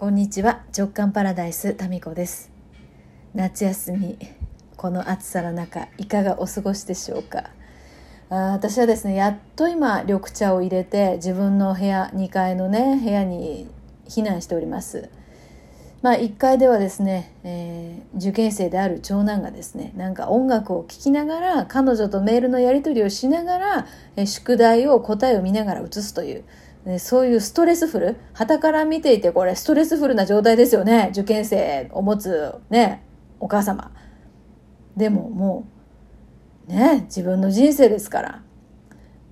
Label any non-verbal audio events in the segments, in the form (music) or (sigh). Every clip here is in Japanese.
こんにちは。直感パラダイスタミコです。夏休みこの暑さの中いかがお過ごしでしょうか？あ私はですねやっと今緑茶を入れて自分の部屋2階のね部屋に避難しております。まあ1階ではですね、えー、受験生である長男がですねなんか音楽を聴きながら彼女とメールのやり取りをしながら、えー、宿題を答えを見ながら写すというね、そういうストレスフル、旗から見ていてこれストレスフルな状態ですよね。受験生を持つね、お母様。でももう、ね、自分の人生ですから。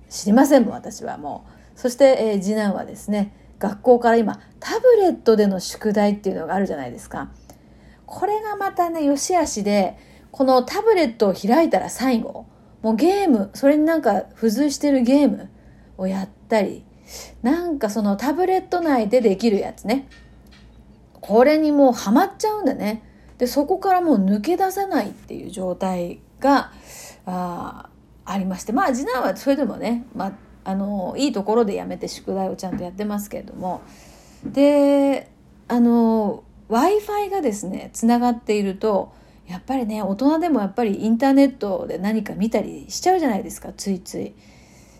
知りませんもん、私はもう。そして、えー、次男はですね、学校から今、タブレットでの宿題っていうのがあるじゃないですか。これがまたね、良し悪しで、このタブレットを開いたら最後、もうゲーム、それになんか付随してるゲームをやったり、なんかそのタブレット内でできるやつね。これにもうハマっちゃうんだね。で、そこからもう抜け出せないっていう状態が、あありまして。まあ次男はそれでもね、まあ、あの、いいところでやめて宿題をちゃんとやってますけれども。で、あの、Wi-Fi がですね、つながっていると、やっぱりね、大人でもやっぱりインターネットで何か見たりしちゃうじゃないですか、ついつい。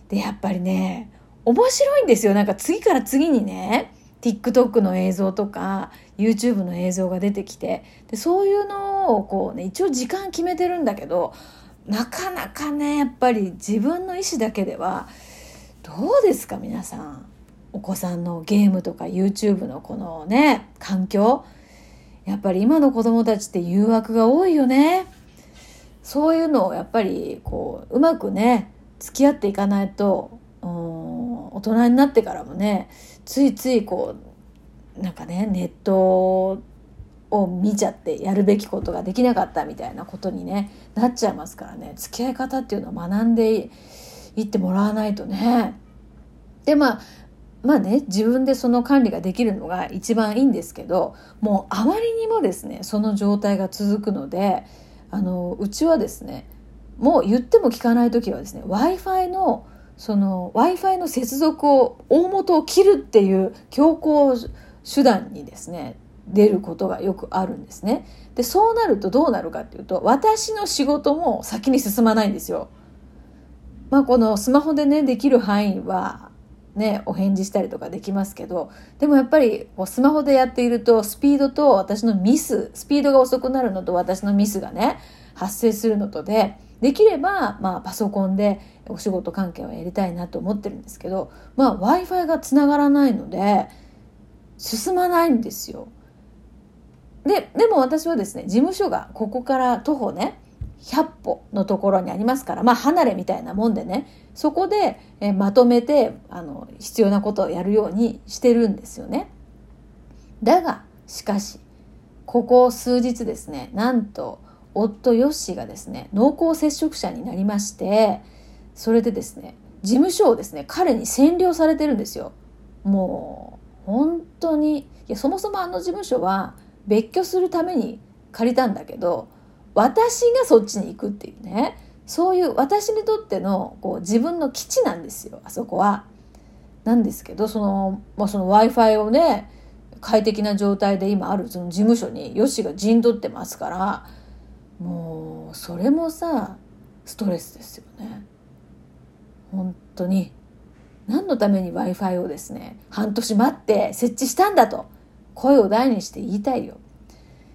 で、やっぱりね、面白いんですよ。なんか次から次にね、TikTok の映像とか YouTube の映像が出てきて。でそういうのをこうね一応時間決めてるんだけどなかなかねやっぱり自分の意思だけではどうですか皆さん？お子さんのゲームとか YouTube のこのね環境？やっぱり今の子供たちって誘惑が多いよね。そういうのをやっぱりこううまくね付き合っていかないとうん大人になってからもねついついこうなんかねネットを見ちゃってやるべきことができなかったみたいなことにねなっちゃいますからね付き合い方っていうのを学んでいってもらわないとね。でまあまあね自分でその管理ができるのが一番いいんですけどもうあまりにもですねその状態が続くのであのうちはですねもう言っても聞かない時はですね w i f i のその Wi-Fi の接続を大元を切るっていう強行手段にですね出ることがよくあるんですね。でそうなるとどうなるかっていうと私の仕事も先に進まないんですよ。まあこのスマホでねできる範囲はねお返事したりとかできますけどでもやっぱりこうスマホでやっているとスピードと私のミススピードが遅くなるのと私のミスがね発生するのとでできれば、まあ、パソコンでお仕事関係はやりたいなと思ってるんですけど、まあ、w i f i がつながらないので進まないんですよ。ででも私はですね事務所がここから徒歩ね100歩のところにありますからまあ離れみたいなもんでねそこでえまとめてあの必要なことをやるようにしてるんですよね。だがしかしここ数日ですねなんと夫ヨッシーがですね濃厚接触者になりましてそれでですね事務所をですね彼に占領されてるんですよもう本当にいやそもそもあの事務所は別居するために借りたんだけど私がそっちに行くっていうねそういう私にとってのこう自分の基地なんですよあそこは。なんですけどその,、まあ、その w i f i をね快適な状態で今あるその事務所にヨシが陣取ってますからもうそれもさストレスですよね。本当に。何のために w i f i をですね半年待って設置したんだと声を大にして言いたいよ。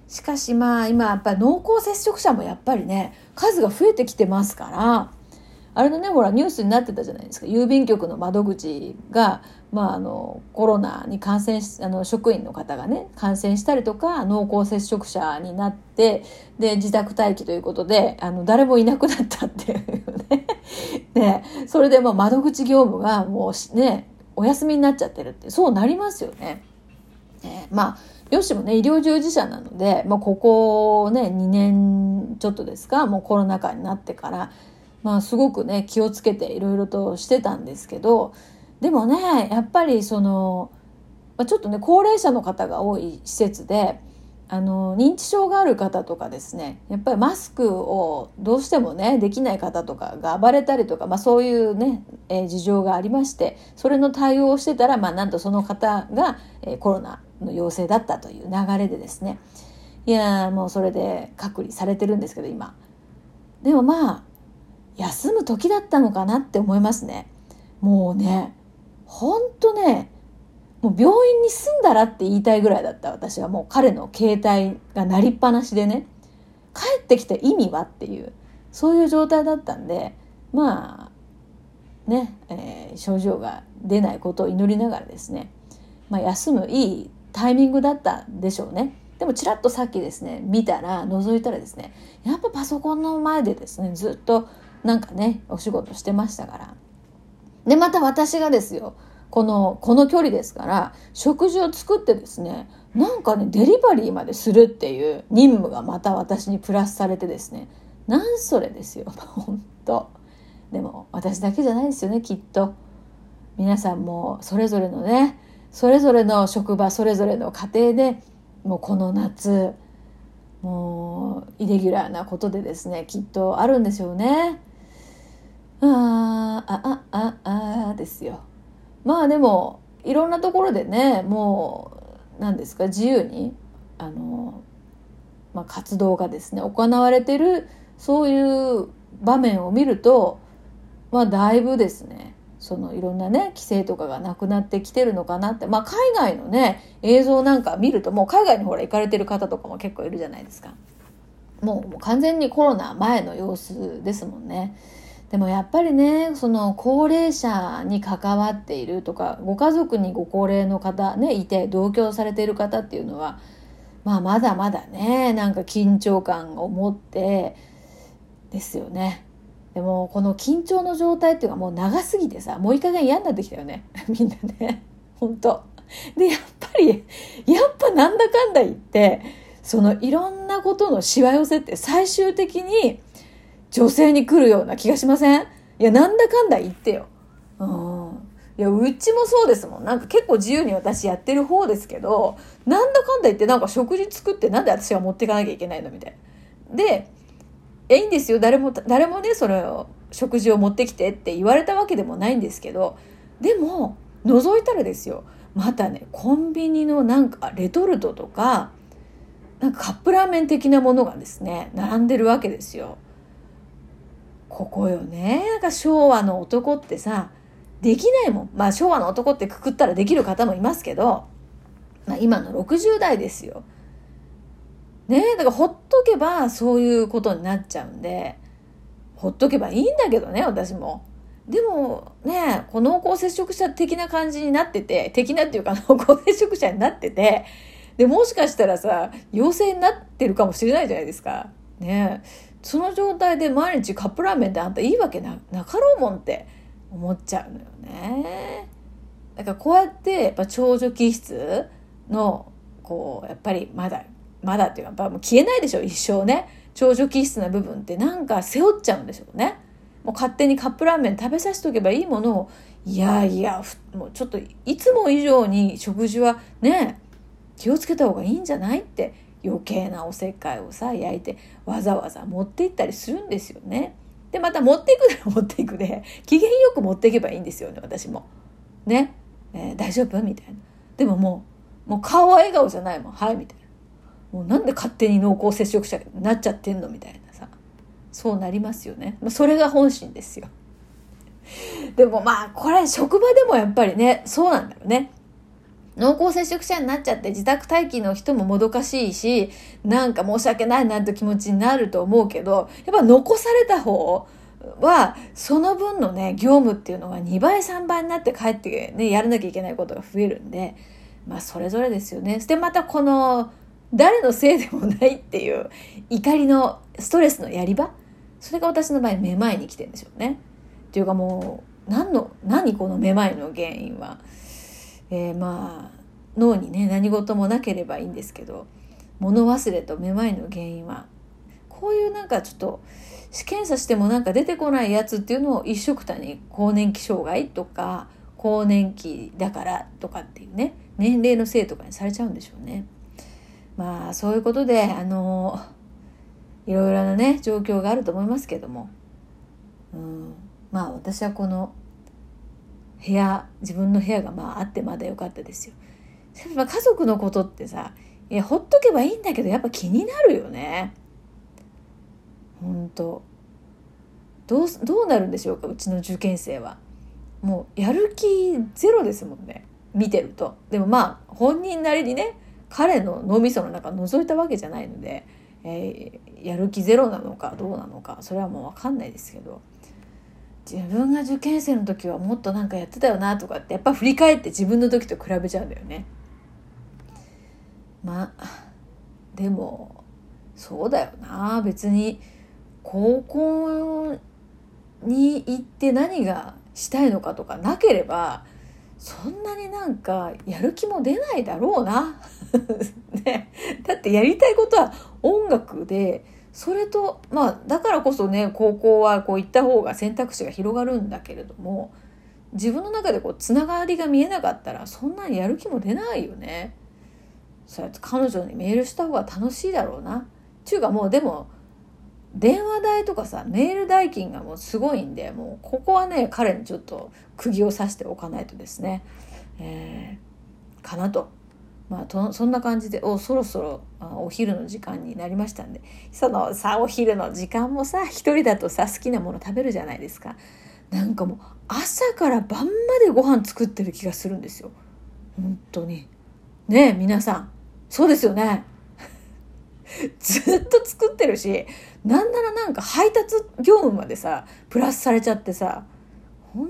しかしまあ今やっぱり濃厚接触者もやっぱりね数が増えてきてますからあれのねほらニュースになってたじゃないですか。郵便局の窓口が、まあ、あのコロナに感染しあの職員の方がね感染したりとか濃厚接触者になってで自宅待機ということであの誰もいなくなったっていうね。(laughs) ね。それでまあ窓口業務がもうねお休みになっちゃってるってそうなりますよね。ね。まあよしもね医療従事者なので、まあ、ここね2年ちょっとですかもうコロナ禍になってからまあすごくね気をつけていろいろとしてたんですけどでもねやっぱりその、まあ、ちょっとね高齢者の方が多い施設であの認知症がある方とかですねやっぱりマスクをどうしてもねできない方とかが暴れたりとか、まあ、そういうね、えー、事情がありましてそれの対応をしてたら、まあ、なんとその方が、えー、コロナの陽性だったという流れでですね。いやもうそれで隔離されてるんですけど今。でもまあ休む時だったのかなって思いますね。もうねほんとねもう病院に住んだらって言いたいぐらいだった私は。もう彼の携帯が鳴りっぱなしでね。帰ってきた意味はっていうそういう状態だったんでまあね、えー、症状が出ないことを祈りながらですね、まあ、休むいいタイミングだったんでしょうね。でもちらっとさっきですね見たら覗いたらですねやっぱパソコンの前でですねずっとなんかねお仕事してましたから。でまた私がですよこのこの距離ですから食事を作ってですねなんかねデリバリーまでするっていう任務がまた私にプラスされてですね。なんそれですよ本当。でも私だけじゃないですよねきっと。皆さんもそれぞれのねそれぞれの職場それぞれの家庭でもうこの夏もうイレギュラーなことでですねきっとあるんでしょうね。あああああですよ。まあでもいろんなところでねもう何ですか自由にあの、まあ、活動がですね行われてるそういう場面を見るとまあだいぶですねそのいろんなね規制とかがなくなってきてるのかなって。まあ海外のね映像なんか見るともう海外にほら行かれてる方とかも結構いるじゃないですか。もうもう完全にコロナ前の様子ですもんね。でもやっぱりねその高齢者に関わっているとかご家族にご高齢の方ねいて同居されている方っていうのは、まあ、まだまだねなんか緊張感を持ってですよね。でもこの緊張の状態っていうのはもう長すぎてさもういい加減嫌になってきたよね。(laughs) みんなね。本当。でやっぱりやっぱなんだかんだ言ってそのいろんなことのしわ寄せって最終的に女性に来るような気がしません？いや、なんだかんだ言ってよ。うん。いや、うちもそうですもん。なんか結構自由に私やってる方ですけど、なんだかんだ言ってなんか食事作ってなんで私が持っていかなきゃいけないのみたいな。で、え、いいんですよ。誰も、誰もね、それを、食事を持ってきてって言われたわけでもないんですけど、でも、覗いたらですよ。またね、コンビニのなんかレトルトとか、なんかカップラーメン的なものがですね、並んでるわけですよ。ここよね。なんか昭和の男ってさ、できないもん。まあ昭和の男ってくくったらできる方もいますけど、まあ今の60代ですよ。ねだからほっとけばそういうことになっちゃうんで、ほっとけばいいんだけどね、私も。でもね、この濃厚接触者的な感じになってて、的なっていうか濃厚接触者になってて、で、もしかしたらさ、陽性になってるかもしれないじゃないですか。ねその状態で毎日カップラーメンってあんたいいわけななかろうもんって思っちゃうのよね。だからこうやってやっぱ長女気質のこうやっぱりまだまだっていうかやっぱもう消えないでしょ一生ね長女気質な部分ってなんか背負っちゃうんでしょうね。もう勝手にカップラーメン食べさせておけばいいものをいやいやもうちょっといつも以上に食事はね気をつけた方がいいんじゃないって余計なおせっかいをさ焼いてわざわざ持って行ったりするんですよね。でまた持っていくなら (laughs) 持っていくで機嫌よく持っていけばいいんですよね私も。ね、えー、大丈夫？みたいな。でももうもう顔は笑顔じゃないもんはいみたいな。もうなんで勝手に濃厚接触者になっちゃってんの？みたいなさそうなりますよね。それが本心ですよ。でもまあこれ職場でもやっぱりねそうなんだよね。濃厚接触者になっちゃって自宅待機の人ももどかしいし、なんか申し訳ないなと気持ちになると思うけど、やっぱ残された方は、その分のね、業務っていうのが2倍3倍になって帰ってね、やらなきゃいけないことが増えるんで、まあそれぞれですよね。で、またこの、誰のせいでもないっていう怒りのストレスのやり場？それが私の場合めまいに来てるんでしょうね。っていうかもう、何の、何このめまいの原因は？えー、まあ脳にね何事もなければいいんですけど物忘れとめまいの原因はこういうなんかちょっと検査してもなんか出てこないやつっていうのを一緒くたに更年期障害とか更年期だからとかっていうね年齢のせいとかにされちゃうんでしょうね。まあそういうことであのいろいろなね状況があると思いますけども、うん、まあ私はこの部屋自分の部屋がまああってまだ良かったですよ。家族のことってさいやほっとけばいいんだけどやっぱ気になるよね。本当どうどうなるんでしょうかうちの受験生は。もうやる気ゼロですもんね見てると。でもまあ本人なりにね彼の脳みその中覗いたわけじゃないので、えー、やる気ゼロなのかどうなのかそれはもう分かんないですけど自分が受験生の時はもっとなんかやってたよなとかってやっぱ振り返って自分の時と比べちゃうんだよね。まあでもそうだよな別に高校に行って何がしたいのかとかなければそんなになんかやる気も出ないだろうな。(laughs) ね、だってやりたいことは音楽でそれとまあだからこそね高校はこう行った方が選択肢が広がるんだけれども自分の中でこうつながりが見えなかったらそんなにやる気も出ないよね。そうやって彼女にメールした方が楽しいだろうな。ちゅうかもうでも電話代とかさメール代金がもうすごいんでもうここはね彼にちょっと釘を刺しておかないとですね、えー、かなと。まあ、そんな感じでおそろそろお昼の時間になりましたんで。そのさお昼の時間もさ一人だとさ好きなもの食べるじゃないですか。なんかもう朝から晩までご飯作ってる気がするんですよ。本当に。ねえ皆さん。そうですよね。(laughs) ずっと作ってるしなんならなんか配達業務までさプラスされちゃってさ本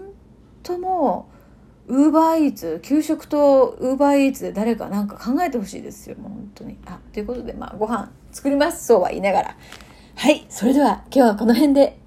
当もうウーバーイーツ給食とウーバーイーツで誰かなんか考えてほしいですよもう本当に。あということでまあご飯作りますそうは言いながら。はいそれでは今日はこの辺で。